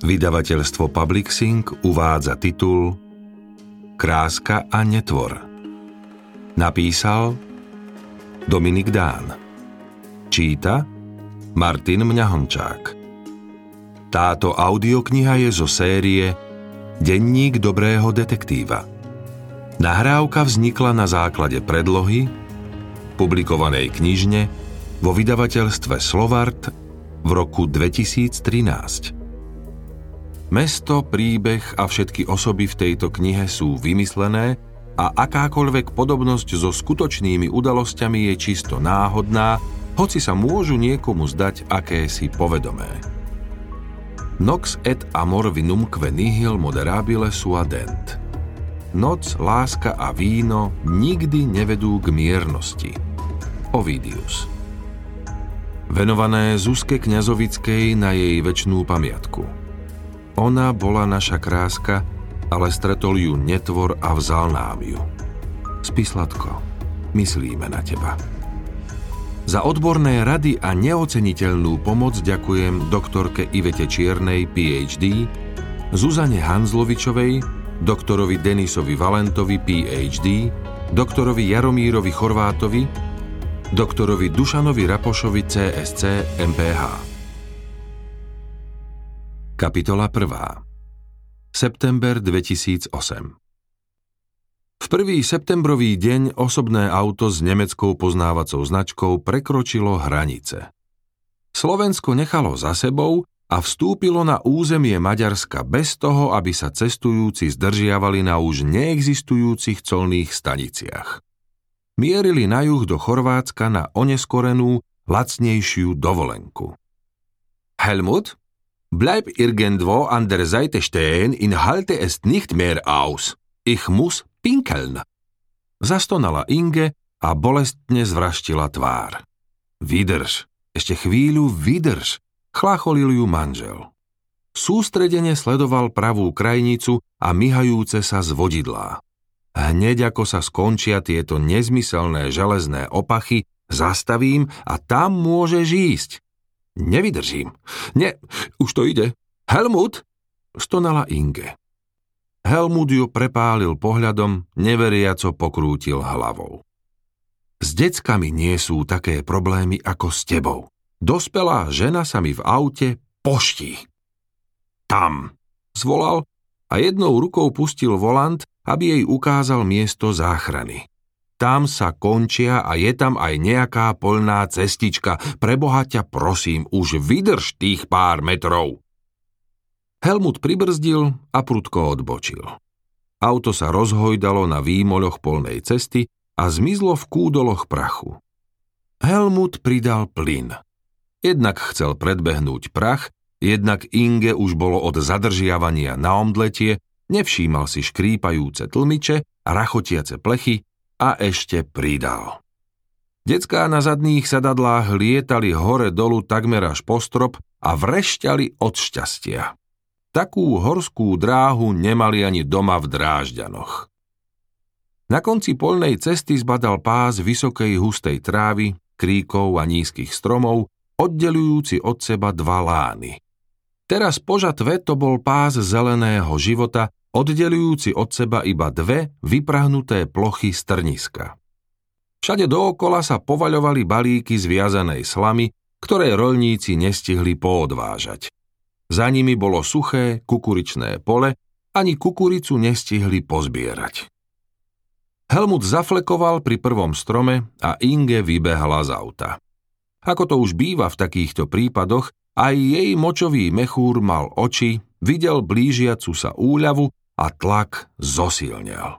Vydavateľstvo Publixing uvádza titul Kráska a netvor. Napísal Dominik Dán. Číta Martin Mňahončák. Táto audiokniha je zo série Denník dobrého detektíva. Nahrávka vznikla na základe predlohy, publikovanej knižne vo vydavateľstve Slovart v roku 2013. Mesto, príbeh a všetky osoby v tejto knihe sú vymyslené a akákoľvek podobnosť so skutočnými udalosťami je čisto náhodná, hoci sa môžu niekomu zdať akési povedomé. Nox et amor vinumque nihil moderabile suadent. Noc, láska a víno nikdy nevedú k miernosti. Ovidius Venované Zuzke Kňazovickej na jej väčšnú pamiatku. Ona bola naša kráska, ale stretol ju netvor a vzal nám ju. Spislatko, myslíme na teba. Za odborné rady a neoceniteľnú pomoc ďakujem doktorke Ivete Čiernej, PhD, Zuzane Hanzlovičovej, doktorovi Denisovi Valentovi, PhD, doktorovi Jaromírovi Chorvátovi, doktorovi Dušanovi Rapošovi, CSC, MPH. Kapitola 1. September 2008 V prvý septembrový deň osobné auto s nemeckou poznávacou značkou prekročilo hranice. Slovensko nechalo za sebou a vstúpilo na územie Maďarska bez toho, aby sa cestujúci zdržiavali na už neexistujúcich colných staniciach. Mierili na juh do Chorvátska na oneskorenú, lacnejšiu dovolenku. Helmut, Bleib irgendwo an der Seite stehen in halte es nicht mehr aus. Ich muss pinkeln. Zastonala Inge a bolestne zvraštila tvár. Vydrž, ešte chvíľu vydrž, chlácholil ju manžel. Sústredene sledoval pravú krajnicu a myhajúce sa z vodidlá. Hneď ako sa skončia tieto nezmyselné železné opachy, zastavím a tam môžeš ísť. Nevydržím. Ne, už to ide. Helmut! Stonala Inge. Helmut ju prepálil pohľadom, neveriaco pokrútil hlavou. S deckami nie sú také problémy ako s tebou. Dospelá žena sa mi v aute poští. Tam, zvolal a jednou rukou pustil volant, aby jej ukázal miesto záchrany. Tam sa končia a je tam aj nejaká polná cestička. Preboha ťa prosím, už vydrž tých pár metrov. Helmut pribrzdil a prudko odbočil. Auto sa rozhojdalo na výmoľoch polnej cesty a zmizlo v kúdoloch prachu. Helmut pridal plyn. Jednak chcel predbehnúť prach, jednak Inge už bolo od zadržiavania na omdletie, nevšímal si škrípajúce tlmiče rachotiace plechy, a ešte pridal. Decká na zadných sedadlách lietali hore-dolu takmer až po strop a vrešťali od šťastia. Takú horskú dráhu nemali ani doma v Drážďanoch. Na konci polnej cesty zbadal pás vysokej hustej trávy, kríkov a nízkych stromov, oddelujúci od seba dva lány. Teraz po žatve to bol pás zeleného života, oddelujúci od seba iba dve vyprahnuté plochy strniska. Všade dookola sa povaľovali balíky z viazanej slamy, ktoré rolníci nestihli poodvážať. Za nimi bolo suché kukuričné pole, ani kukuricu nestihli pozbierať. Helmut zaflekoval pri prvom strome a Inge vybehla z auta. Ako to už býva v takýchto prípadoch, aj jej močový mechúr mal oči, videl blížiacu sa úľavu a tlak zosilnel.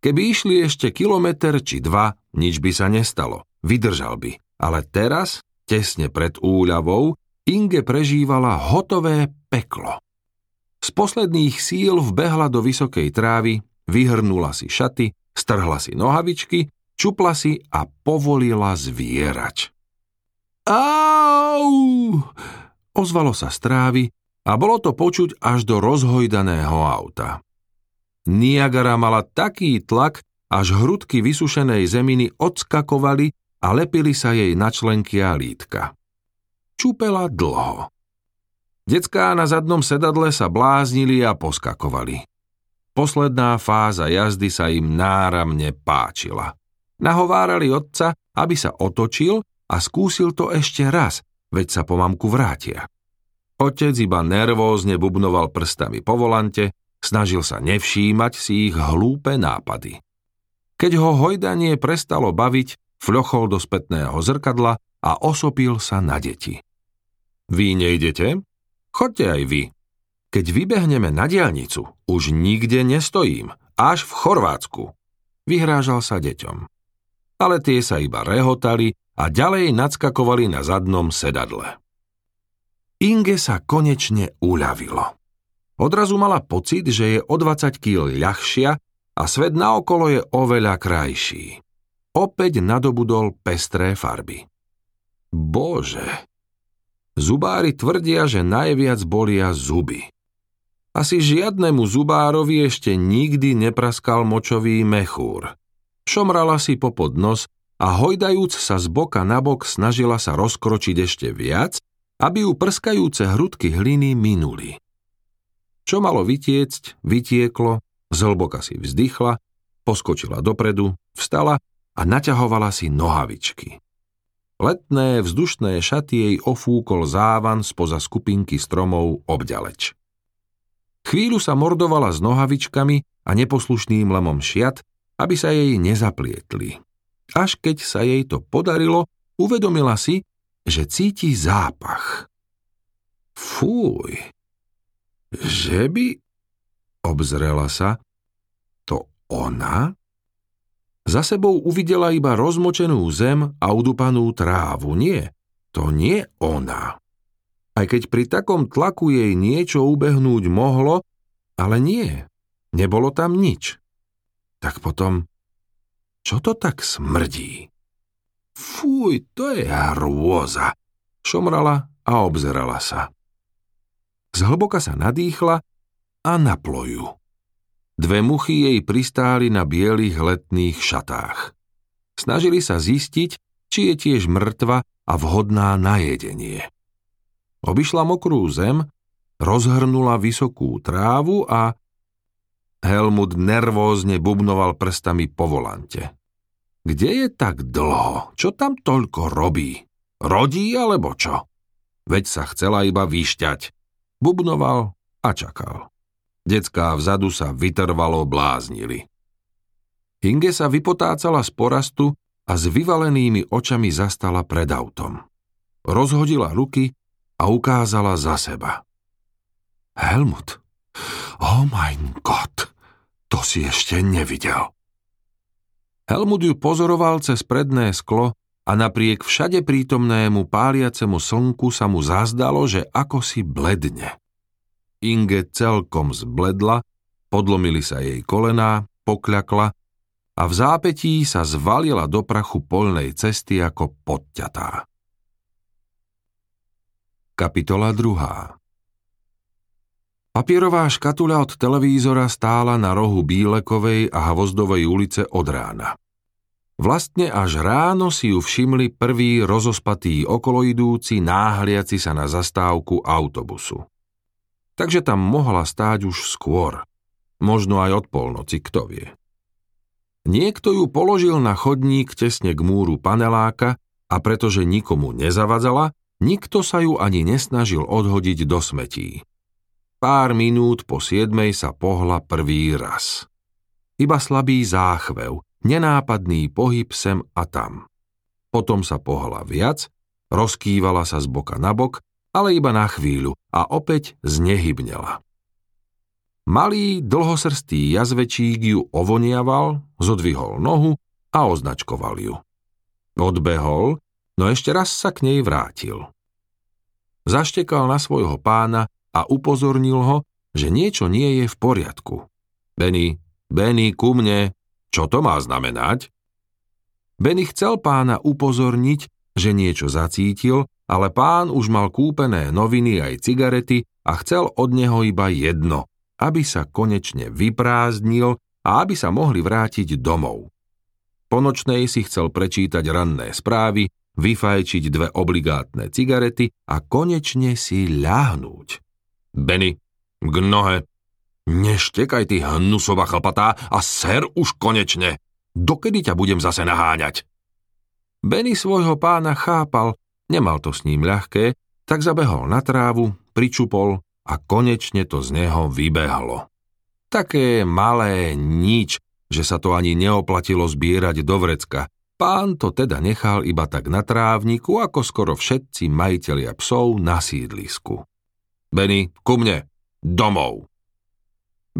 Keby išli ešte kilometr či dva, nič by sa nestalo, vydržal by. Ale teraz, tesne pred úľavou, Inge prežívala hotové peklo. Z posledných síl vbehla do vysokej trávy, vyhrnula si šaty, strhla si nohavičky, čupla si a povolila zvierač. Au! Ozvalo sa z trávy a bolo to počuť až do rozhojdaného auta. Niagara mala taký tlak, až hrudky vysušenej zeminy odskakovali a lepili sa jej na členky a lítka. Čupela dlho. Decká na zadnom sedadle sa bláznili a poskakovali. Posledná fáza jazdy sa im náramne páčila. Nahovárali otca, aby sa otočil a skúsil to ešte raz, veď sa po mamku vrátia. Otec iba nervózne bubnoval prstami po volante, snažil sa nevšímať si ich hlúpe nápady. Keď ho hojdanie prestalo baviť, fľochol do spätného zrkadla a osopil sa na deti. Vy nejdete? Chodte aj vy. Keď vybehneme na diálnicu, už nikde nestojím, až v Chorvátsku. Vyhrážal sa deťom. Ale tie sa iba rehotali a ďalej nadskakovali na zadnom sedadle. Inge sa konečne uľavilo. Odrazu mala pocit, že je o 20 kg ľahšia a svet naokolo je oveľa krajší. Opäť nadobudol pestré farby. Bože! Zubári tvrdia, že najviac bolia zuby. Asi žiadnemu zubárovi ešte nikdy nepraskal močový mechúr. Šomrala si popod nos a hojdajúc sa z boka na bok snažila sa rozkročiť ešte viac, aby ju prskajúce hrudky hliny minuli. Čo malo vytiecť, vytieklo Zhlboka si vzdychla, poskočila dopredu, vstala a naťahovala si nohavičky. Letné vzdušné šaty jej ofúkol závan spoza skupinky stromov obďaleč. Chvíľu sa mordovala s nohavičkami a neposlušným lemom šiat, aby sa jej nezaplietli. Až keď sa jej to podarilo, uvedomila si, že cíti zápach. Fúj, že by Obzrela sa. To ona? Za sebou uvidela iba rozmočenú zem a udupanú trávu. Nie, to nie ona. Aj keď pri takom tlaku jej niečo ubehnúť mohlo, ale nie, nebolo tam nič. Tak potom, čo to tak smrdí? Fúj, to je hrôza, šomrala a obzerala sa. Zhlboka sa nadýchla a naploju. Dve muchy jej pristáli na bielých letných šatách. Snažili sa zistiť, či je tiež mŕtva a vhodná na jedenie. Obyšla mokrú zem, rozhrnula vysokú trávu a Helmut nervózne bubnoval prstami po volante. Kde je tak dlho? Čo tam toľko robí? Rodí alebo čo? Veď sa chcela iba vyšťať. Bubnoval a čakal. Decká vzadu sa vytrvalo bláznili. Inge sa vypotácala z porastu a s vyvalenými očami zastala pred autom. Rozhodila ruky a ukázala za seba. Helmut, oh mein Gott, to si ešte nevidel. Helmut ju pozoroval cez predné sklo a napriek všade prítomnému páliacemu slnku sa mu zazdalo, že ako si bledne. Inge celkom zbledla, podlomili sa jej kolená, pokľakla a v zápetí sa zvalila do prachu polnej cesty ako podťatá. Kapitola 2 Papierová škatuľa od televízora stála na rohu Bílekovej a Havozdovej ulice od rána. Vlastne až ráno si ju všimli prví rozospatí okoloidúci náhliaci sa na zastávku autobusu takže tam mohla stáť už skôr. Možno aj od polnoci, kto vie. Niekto ju položil na chodník tesne k múru paneláka a pretože nikomu nezavadzala, nikto sa ju ani nesnažil odhodiť do smetí. Pár minút po siedmej sa pohla prvý raz. Iba slabý záchvev, nenápadný pohyb sem a tam. Potom sa pohla viac, rozkývala sa z boka na bok ale iba na chvíľu a opäť znehybnela. Malý, dlhosrstý jazvečík ju ovoniaval, zodvihol nohu a označkoval ju. Odbehol, no ešte raz sa k nej vrátil. Zaštekal na svojho pána a upozornil ho, že niečo nie je v poriadku. Benny, Benny, ku mne, čo to má znamenať? Benny chcel pána upozorniť, že niečo zacítil, ale pán už mal kúpené noviny aj cigarety a chcel od neho iba jedno, aby sa konečne vyprázdnil a aby sa mohli vrátiť domov. Po nočnej si chcel prečítať ranné správy, vyfajčiť dve obligátne cigarety a konečne si ľahnúť. Benny, k nohe. Neštekaj ty hnusová chlpatá a ser už konečne. Dokedy ťa budem zase naháňať? Benny svojho pána chápal, nemal to s ním ľahké, tak zabehol na trávu, pričupol a konečne to z neho vybehlo. Také malé nič, že sa to ani neoplatilo zbierať do vrecka. Pán to teda nechal iba tak na trávniku, ako skoro všetci majitelia psov na sídlisku. Benny, ku mne, domov.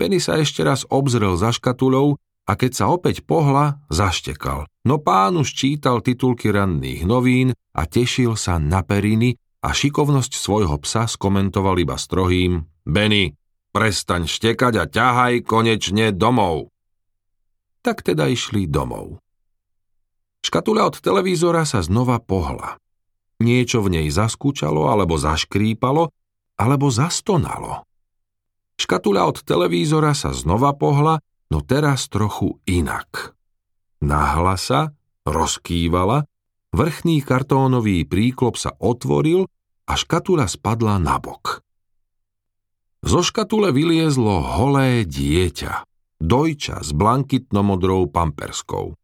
Benny sa ešte raz obzrel za škatulou a keď sa opäť pohla, zaštekal. No pán už čítal titulky ranných novín a tešil sa na periny a šikovnosť svojho psa skomentoval iba strohým Benny, prestaň štekať a ťahaj konečne domov tak teda išli domov. Škatula od televízora sa znova pohla. Niečo v nej zaskúčalo, alebo zaškrípalo, alebo zastonalo. Škatula od televízora sa znova pohla, no teraz trochu inak. Nahla sa, rozkývala, vrchný kartónový príklop sa otvoril a škatula spadla na bok. Zo škatule vyliezlo holé dieťa dojča s blankitnomodrou pamperskou.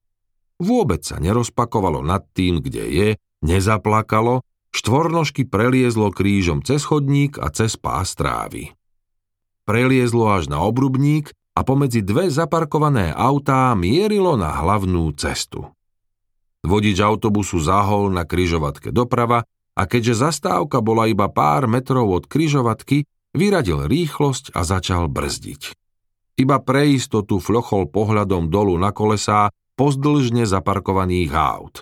Vôbec sa nerozpakovalo nad tým, kde je, nezaplakalo, štvornožky preliezlo krížom cez chodník a cez pás trávy. Preliezlo až na obrubník a pomedzi dve zaparkované autá mierilo na hlavnú cestu. Vodič autobusu zahol na kryžovatke doprava a keďže zastávka bola iba pár metrov od kryžovatky, vyradil rýchlosť a začal brzdiť. Iba pre istotu flochol pohľadom dolu na kolesá pozdĺžne zaparkovaných aut.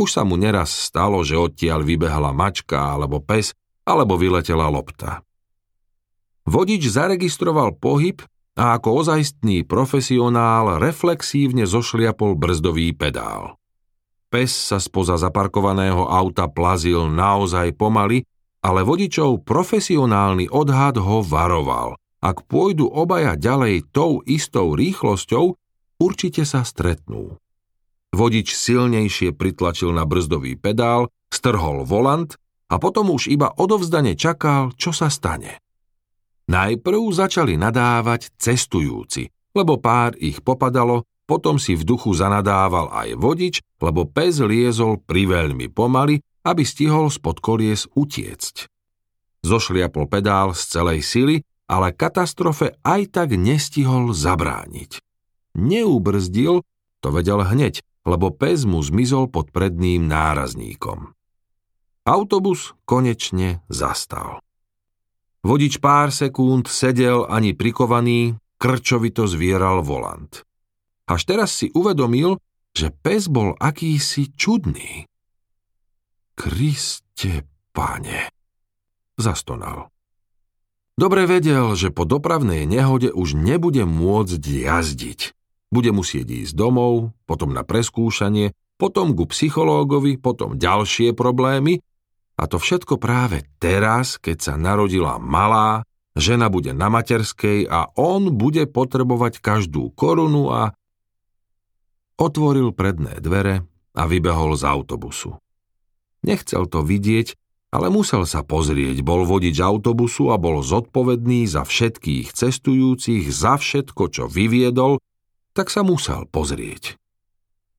Už sa mu neraz stalo, že odtiaľ vybehla mačka alebo pes, alebo vyletela lopta. Vodič zaregistroval pohyb a ako ozajstný profesionál reflexívne zošliapol brzdový pedál. Pes sa spoza zaparkovaného auta plazil naozaj pomaly, ale vodičov profesionálny odhad ho varoval. Ak pôjdu obaja ďalej tou istou rýchlosťou, určite sa stretnú. Vodič silnejšie pritlačil na brzdový pedál, strhol volant a potom už iba odovzdane čakal, čo sa stane. Najprv začali nadávať cestujúci, lebo pár ich popadalo, potom si v duchu zanadával aj vodič, lebo pes liezol priveľmi pomaly, aby stihol spod kolies utiecť. Zošliapol pedál z celej sily ale katastrofe aj tak nestihol zabrániť. Neubrzdil, to vedel hneď, lebo pes mu zmizol pod predným nárazníkom. Autobus konečne zastal. Vodič pár sekúnd sedel ani prikovaný, krčovito zvieral volant. Až teraz si uvedomil, že pes bol akýsi čudný. Kriste, pane, zastonal. Dobre vedel, že po dopravnej nehode už nebude môcť jazdiť. Bude musieť ísť domov, potom na preskúšanie, potom ku psychológovi, potom ďalšie problémy a to všetko práve teraz, keď sa narodila malá, žena bude na materskej a on bude potrebovať každú korunu a... Otvoril predné dvere a vybehol z autobusu. Nechcel to vidieť, ale musel sa pozrieť, bol vodič autobusu a bol zodpovedný za všetkých cestujúcich, za všetko, čo vyviedol, tak sa musel pozrieť.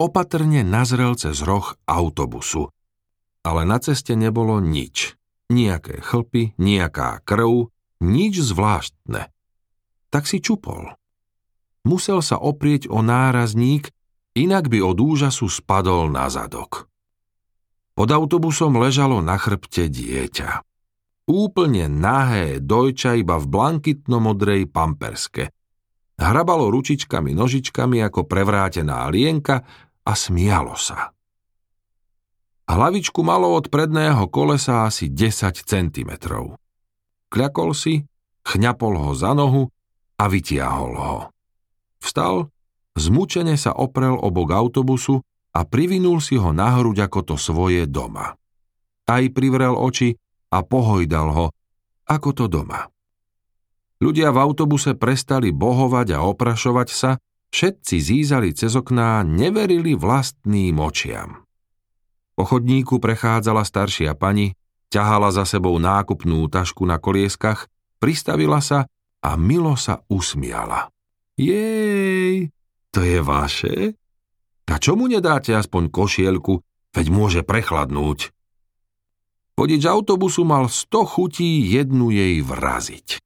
Opatrne nazrel cez roh autobusu, ale na ceste nebolo nič. Nijaké chlpy, nejaká krv, nič zvláštne. Tak si čupol. Musel sa oprieť o nárazník, inak by od úžasu spadol na zadok. Pod autobusom ležalo na chrbte dieťa. Úplne nahé dojča iba v blankitno-modrej pamperske. Hrabalo ručičkami, nožičkami ako prevrátená lienka a smialo sa. Hlavičku malo od predného kolesa asi 10 cm. Kľakol si, chňapol ho za nohu a vytiahol ho. Vstal, zmučene sa oprel obok autobusu a privinul si ho na hruď ako to svoje doma. Aj privrel oči a pohojdal ho, ako to doma. Ľudia v autobuse prestali bohovať a oprašovať sa, Všetci zízali cez okná, neverili vlastným očiam. Po chodníku prechádzala staršia pani, ťahala za sebou nákupnú tašku na kolieskach, pristavila sa a milo sa usmiala. Jej, to je vaše? A čo mu nedáte aspoň košielku, veď môže prechladnúť? Vodič autobusu mal sto chutí jednu jej vraziť.